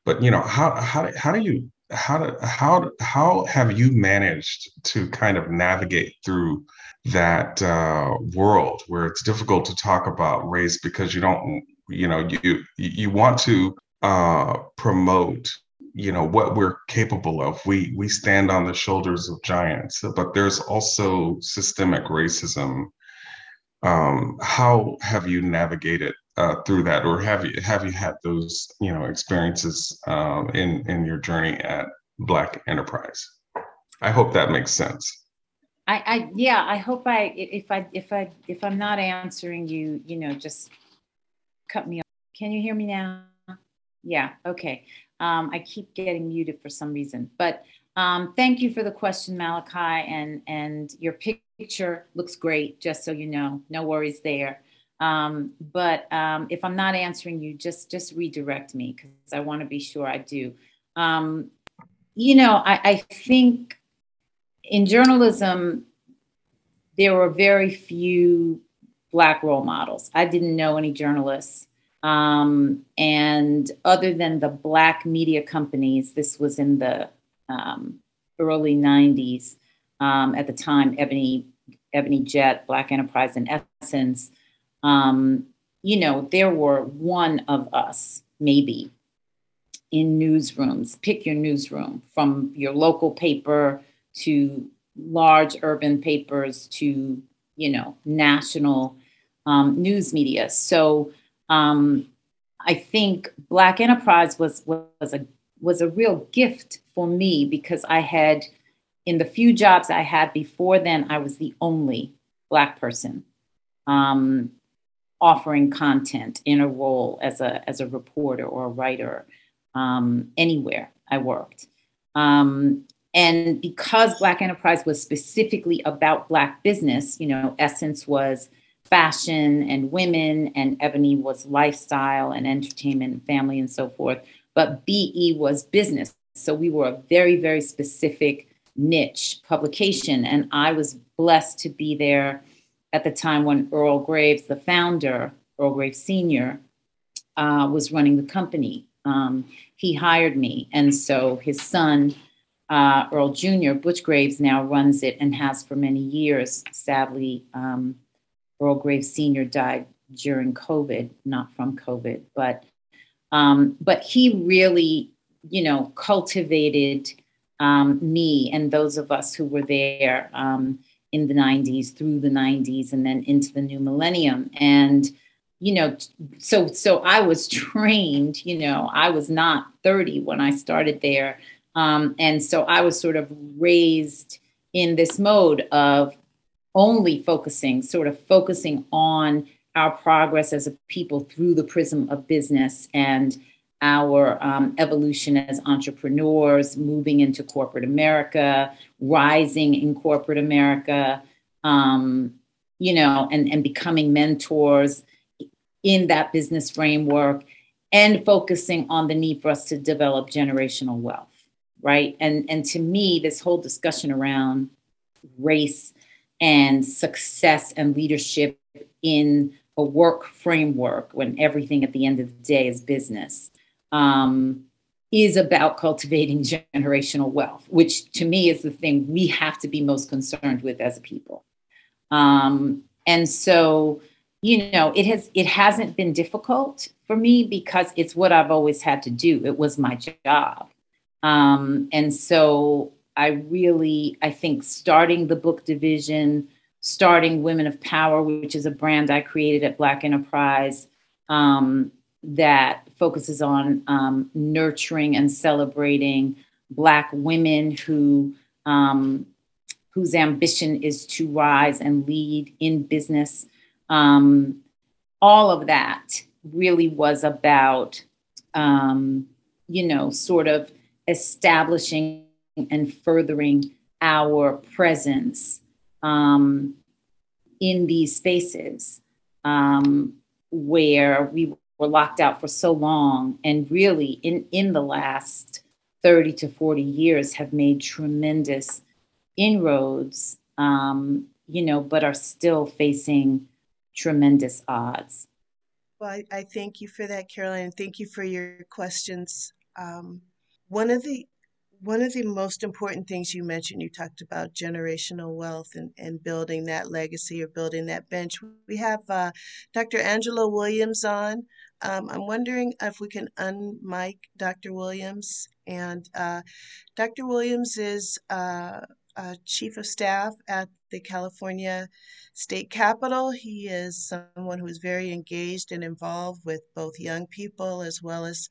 but you know how how how do you how do, how how have you managed to kind of navigate through that uh, world where it's difficult to talk about race because you don't you know you you want to uh, promote you know what we're capable of. We we stand on the shoulders of giants but there's also systemic racism. Um, how have you navigated uh, through that, or have you have you had those you know experiences um, in in your journey at Black Enterprise? I hope that makes sense. I, I yeah, I hope I if I if I if I'm not answering you, you know, just cut me off. Can you hear me now? Yeah, okay. Um, I keep getting muted for some reason, but um, thank you for the question, Malachi, and and your picture looks great. Just so you know, no worries there. Um, but um, if I'm not answering you, just just redirect me because I want to be sure I do. Um, you know, I, I think in journalism there were very few black role models. I didn't know any journalists. Um, and other than the black media companies, this was in the um, early 90s. Um, at the time, Ebony, Ebony Jet, Black Enterprise, and Essence um, you know, there were one of us, maybe, in newsrooms. Pick your newsroom from your local paper to large urban papers to, you know, national um, news media. So um, I think Black Enterprise was was a was a real gift for me because I had, in the few jobs I had before then, I was the only Black person. Um, offering content in a role as a as a reporter or a writer um, anywhere I worked. Um, and because Black Enterprise was specifically about Black business, you know, Essence was fashion and women, and Ebony was lifestyle and entertainment and family and so forth. But BE was business. So we were a very, very specific niche publication. And I was blessed to be there at the time when Earl Graves, the founder, Earl Graves Sr., uh, was running the company. Um, he hired me. And so his son, uh, Earl Jr., Butch Graves, now runs it and has for many years. Sadly, um, Earl Graves Sr. died during COVID, not from COVID, but um, but he really, you know, cultivated um, me and those of us who were there. Um, in the 90s through the 90s and then into the new millennium. And you know so so i was trained you know i was not 30 when i started there. Um, and so i was sort of raised in this mode of only focusing sort of focusing on our progress as a people through the prism of business and our um, evolution as entrepreneurs, moving into corporate America, rising in corporate America, um, you know, and, and becoming mentors in that business framework and focusing on the need for us to develop generational wealth, right? And, and to me, this whole discussion around race and success and leadership in a work framework when everything at the end of the day is business um, is about cultivating generational wealth, which to me is the thing we have to be most concerned with as a people. Um, and so, you know, it has it hasn't been difficult for me because it's what I've always had to do. It was my job, um, and so I really, I think starting the book division, starting Women of Power, which is a brand I created at Black Enterprise um, that focuses on um, nurturing and celebrating Black women who um, whose ambition is to rise and lead in business. Um, all of that really was about, um, you know, sort of establishing and furthering our presence um, in these spaces um, where we were locked out for so long and really in, in the last 30 to 40 years have made tremendous inroads, um, you know, but are still facing tremendous odds. Well, I, I thank you for that, Caroline. Thank you for your questions. Um, one of the one of the most important things you mentioned, you talked about generational wealth and, and building that legacy or building that bench. We have uh, Dr. Angela Williams on. Um, I'm wondering if we can unmic Dr. Williams. And uh, Dr. Williams is uh, chief of staff at the California State Capitol. He is someone who is very engaged and involved with both young people as well as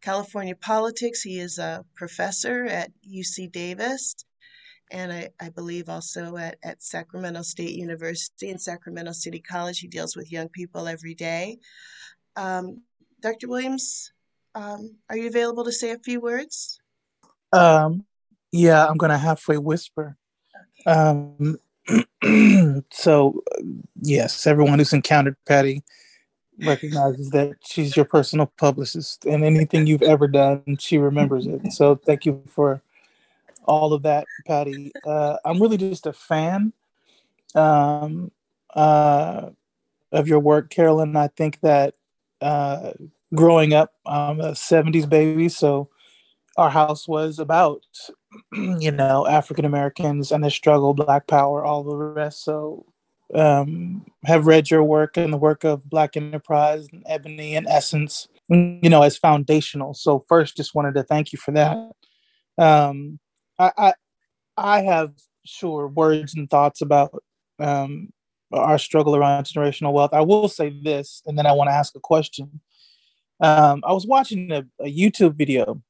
California politics. He is a professor at UC Davis and I, I believe also at, at Sacramento State University and Sacramento City College. He deals with young people every day. Um, Dr. Williams, um, are you available to say a few words? Um, yeah, I'm gonna halfway whisper. Um, so yes, everyone who's encountered Patty recognizes that she's your personal publicist, and anything you've ever done, she remembers it. So thank you for all of that, Patty. Uh, I'm really just a fan um, uh, of your work, Carolyn. I think that uh, growing up, I'm a '70s baby, so our house was about you know African Americans and the struggle, Black Power, all the rest. So um, have read your work and the work of Black Enterprise and Ebony and Essence, you know, as foundational. So first, just wanted to thank you for that. Um, I, I, I have sure words and thoughts about um, our struggle around generational wealth. I will say this, and then I want to ask a question. Um, I was watching a, a YouTube video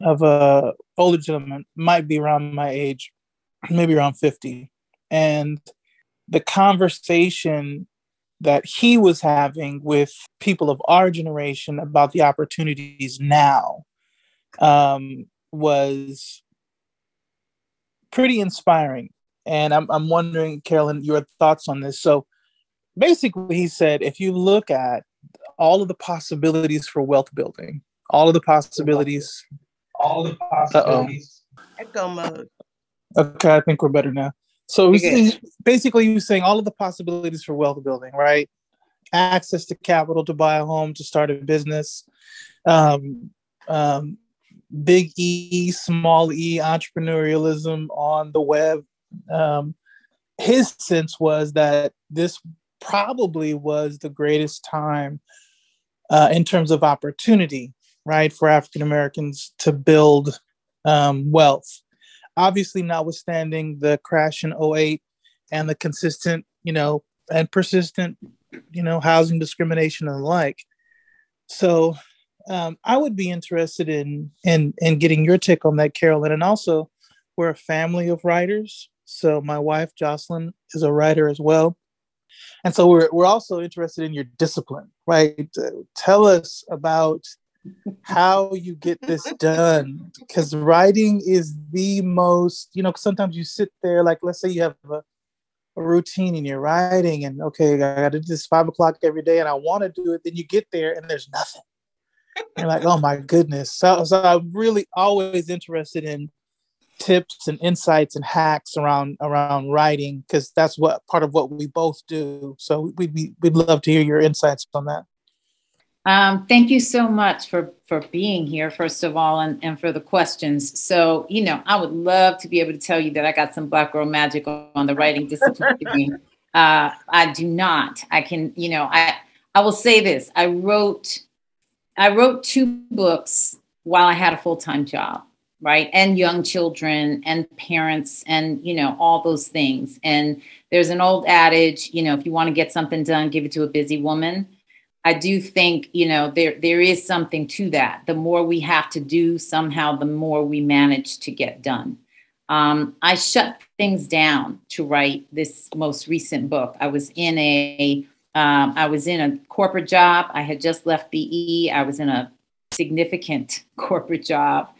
of a older gentleman, might be around my age, maybe around 50. And the conversation that he was having with people of our generation about the opportunities now um, was pretty inspiring. And I'm, I'm wondering, Carolyn, your thoughts on this. So basically, he said if you look at all of the possibilities for wealth building, all of the possibilities all the possibilities. Echo mode. Okay, I think we're better now. So he's, basically, he was saying all of the possibilities for wealth building, right? Access to capital to buy a home, to start a business, um, um, big E, small E, entrepreneurialism on the web. Um, his sense was that this probably was the greatest time uh, in terms of opportunity right, for African Americans to build um, wealth. Obviously, notwithstanding the crash in 08 and the consistent, you know, and persistent, you know, housing discrimination and the like. So um, I would be interested in, in in getting your take on that, Carolyn. And also, we're a family of writers. So my wife Jocelyn is a writer as well. And so we're, we're also interested in your discipline, right? Uh, tell us about how you get this done because writing is the most you know sometimes you sit there like let's say you have a, a routine and you're writing and okay i gotta do this five o'clock every day and i want to do it then you get there and there's nothing you're like oh my goodness so, so i'm really always interested in tips and insights and hacks around around writing because that's what part of what we both do so we'd be, we'd love to hear your insights on that um, thank you so much for for being here, first of all, and, and for the questions. So, you know, I would love to be able to tell you that I got some black girl magic on the writing discipline. uh, I do not. I can, you know, I I will say this. I wrote I wrote two books while I had a full time job. Right? And young children and parents and, you know, all those things. And there's an old adage, you know, if you want to get something done, give it to a busy woman. I do think, you know, there there is something to that. The more we have to do, somehow the more we manage to get done. Um, I shut things down to write this most recent book. I was in a um, I was in a corporate job. I had just left BE. I was in a significant corporate job.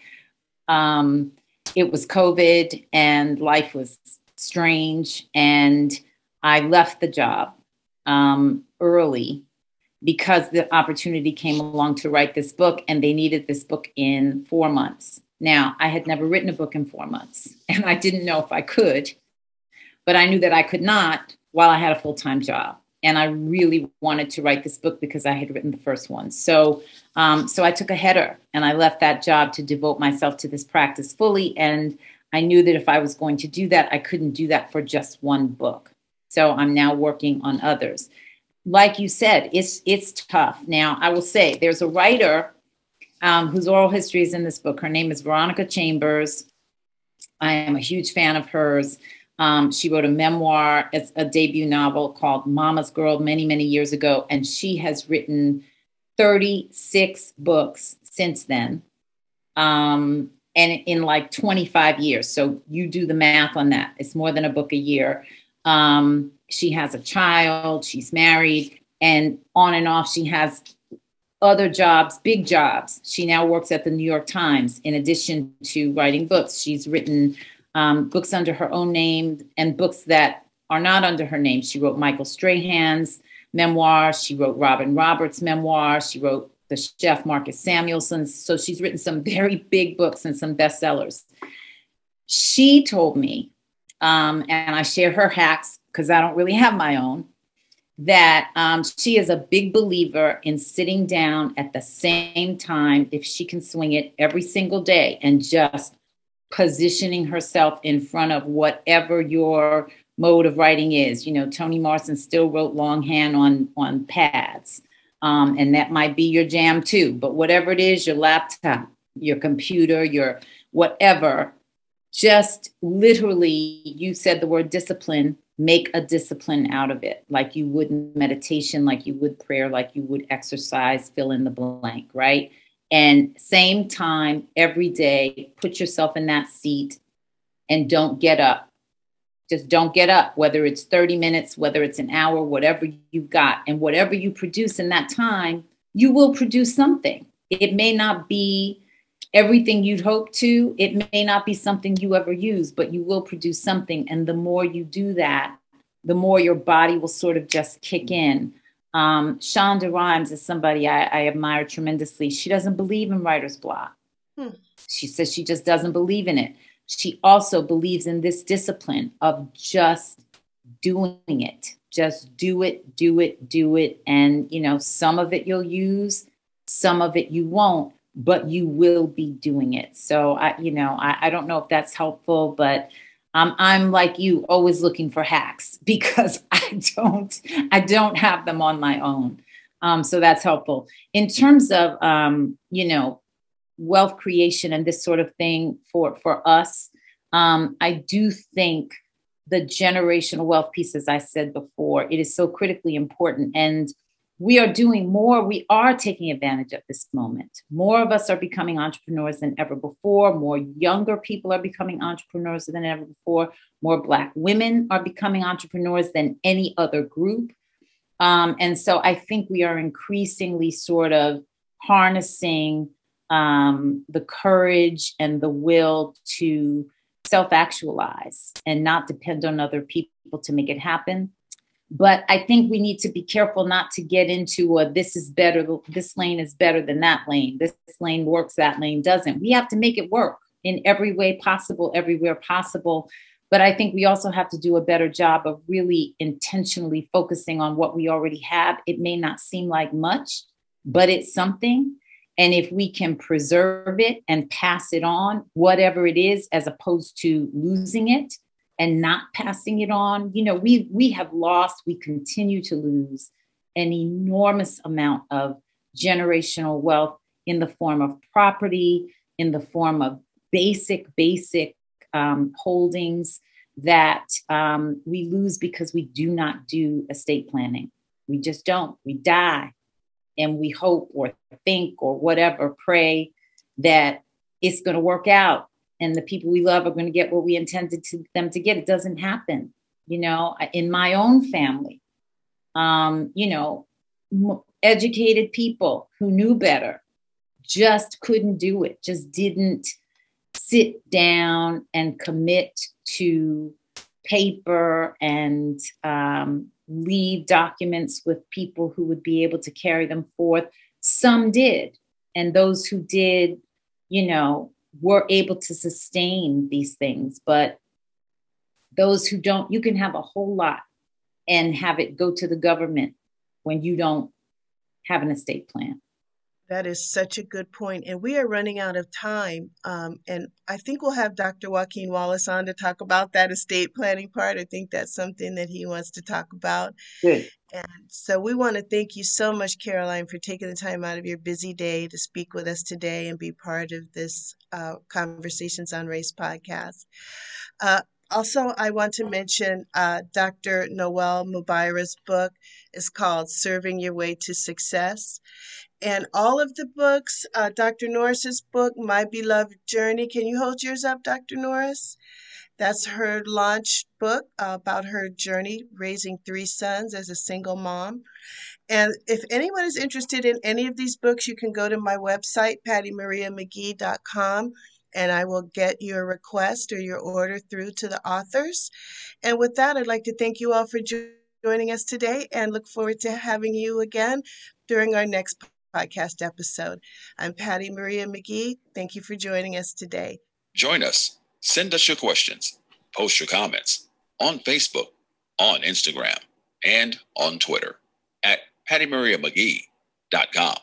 Um, it was COVID and life was strange. And I left the job um, early because the opportunity came along to write this book and they needed this book in four months. Now, I had never written a book in four months and I didn't know if I could, but I knew that I could not while I had a full time job. And I really wanted to write this book because I had written the first one. So, um, so I took a header and I left that job to devote myself to this practice fully. And I knew that if I was going to do that, I couldn't do that for just one book. So I'm now working on others like you said, it's it's tough. Now, I will say there's a writer um, whose oral history is in this book. Her name is Veronica Chambers. I am a huge fan of hers. Um, she wrote a memoir, it's a debut novel called Mama's Girl many, many years ago, and she has written 36 books since then, um, and in like 25 years. So you do the math on that. It's more than a book a year. Um, she has a child, she's married, and on and off, she has other jobs, big jobs. She now works at the New York Times in addition to writing books. She's written um, books under her own name and books that are not under her name. She wrote Michael Strahan's memoir, she wrote Robin Roberts' memoir, she wrote the chef Marcus Samuelsson's. So she's written some very big books and some bestsellers. She told me, um, and I share her hacks because I don't really have my own, that um, she is a big believer in sitting down at the same time, if she can swing it every single day, and just positioning herself in front of whatever your mode of writing is. You know, Toni Morrison still wrote longhand on on pads, um, and that might be your jam too. But whatever it is, your laptop, your computer, your whatever, just literally, you said the word discipline make a discipline out of it, like you would meditation, like you would prayer, like you would exercise, fill in the blank, right? And same time every day, put yourself in that seat and don't get up. Just don't get up, whether it's 30 minutes, whether it's an hour, whatever you've got. And whatever you produce in that time, you will produce something. It may not be everything you'd hope to. It may not be something you ever use, but you will produce something. And the more you do that, the more your body will sort of just kick in. Um, Shonda Rhimes is somebody I, I, admire tremendously. She doesn't believe in writer's block. Hmm. She says she just doesn't believe in it. She also believes in this discipline of just doing it. Just do it, do it, do it. And, you know, some of it you'll use, some of it you won't but you will be doing it. So I, you know, I, I don't know if that's helpful, but um, I'm like you, always looking for hacks because I don't, I don't have them on my own. Um, so that's helpful in terms of, um, you know, wealth creation and this sort of thing for for us. Um, I do think the generational wealth piece, as I said before, it is so critically important and we are doing more. We are taking advantage of this moment. More of us are becoming entrepreneurs than ever before. More younger people are becoming entrepreneurs than ever before. More Black women are becoming entrepreneurs than any other group. Um, and so I think we are increasingly sort of harnessing um, the courage and the will to self actualize and not depend on other people to make it happen but I think we need to be careful not to get into a this is better, this lane is better than that lane. This lane works, that lane doesn't. We have to make it work in every way possible, everywhere possible. But I think we also have to do a better job of really intentionally focusing on what we already have. It may not seem like much, but it's something. And if we can preserve it and pass it on, whatever it is, as opposed to losing it, and not passing it on you know we we have lost we continue to lose an enormous amount of generational wealth in the form of property in the form of basic, basic um, holdings that um, we lose because we do not do estate planning. We just don't. We die and we hope or think or whatever, pray that it's going to work out and the people we love are going to get what we intended to them to get. It doesn't happen. You know, in my own family, um, you know, educated people who knew better just couldn't do it, just didn't sit down and commit to paper and um, leave documents with people who would be able to carry them forth. Some did. And those who did, you know, were able to sustain these things. But those who don't, you can have a whole lot and have it go to the government when you don't have an estate plan. That is such a good point. And we are running out of time. Um, and I think we'll have Dr. Joaquin Wallace on to talk about that estate planning part. I think that's something that he wants to talk about. Good. And so we want to thank you so much, Caroline, for taking the time out of your busy day to speak with us today and be part of this uh, Conversations on Race podcast. Uh, also, I want to mention uh, Dr. Noel Mubaira's book is called Serving Your Way to Success and all of the books, uh, Dr. Norris's book, My Beloved Journey. Can you hold yours up, Dr. Norris? That's her launch book uh, about her journey raising three sons as a single mom. And if anyone is interested in any of these books, you can go to my website, pattymariamcgee.com, and I will get your request or your order through to the authors. And with that, I'd like to thank you all for joining us today and look forward to having you again during our next podcast episode. I'm Patty Maria McGee. Thank you for joining us today. Join us. Send us your questions. Post your comments on Facebook, on Instagram, and on Twitter at pattymariamcgee.com.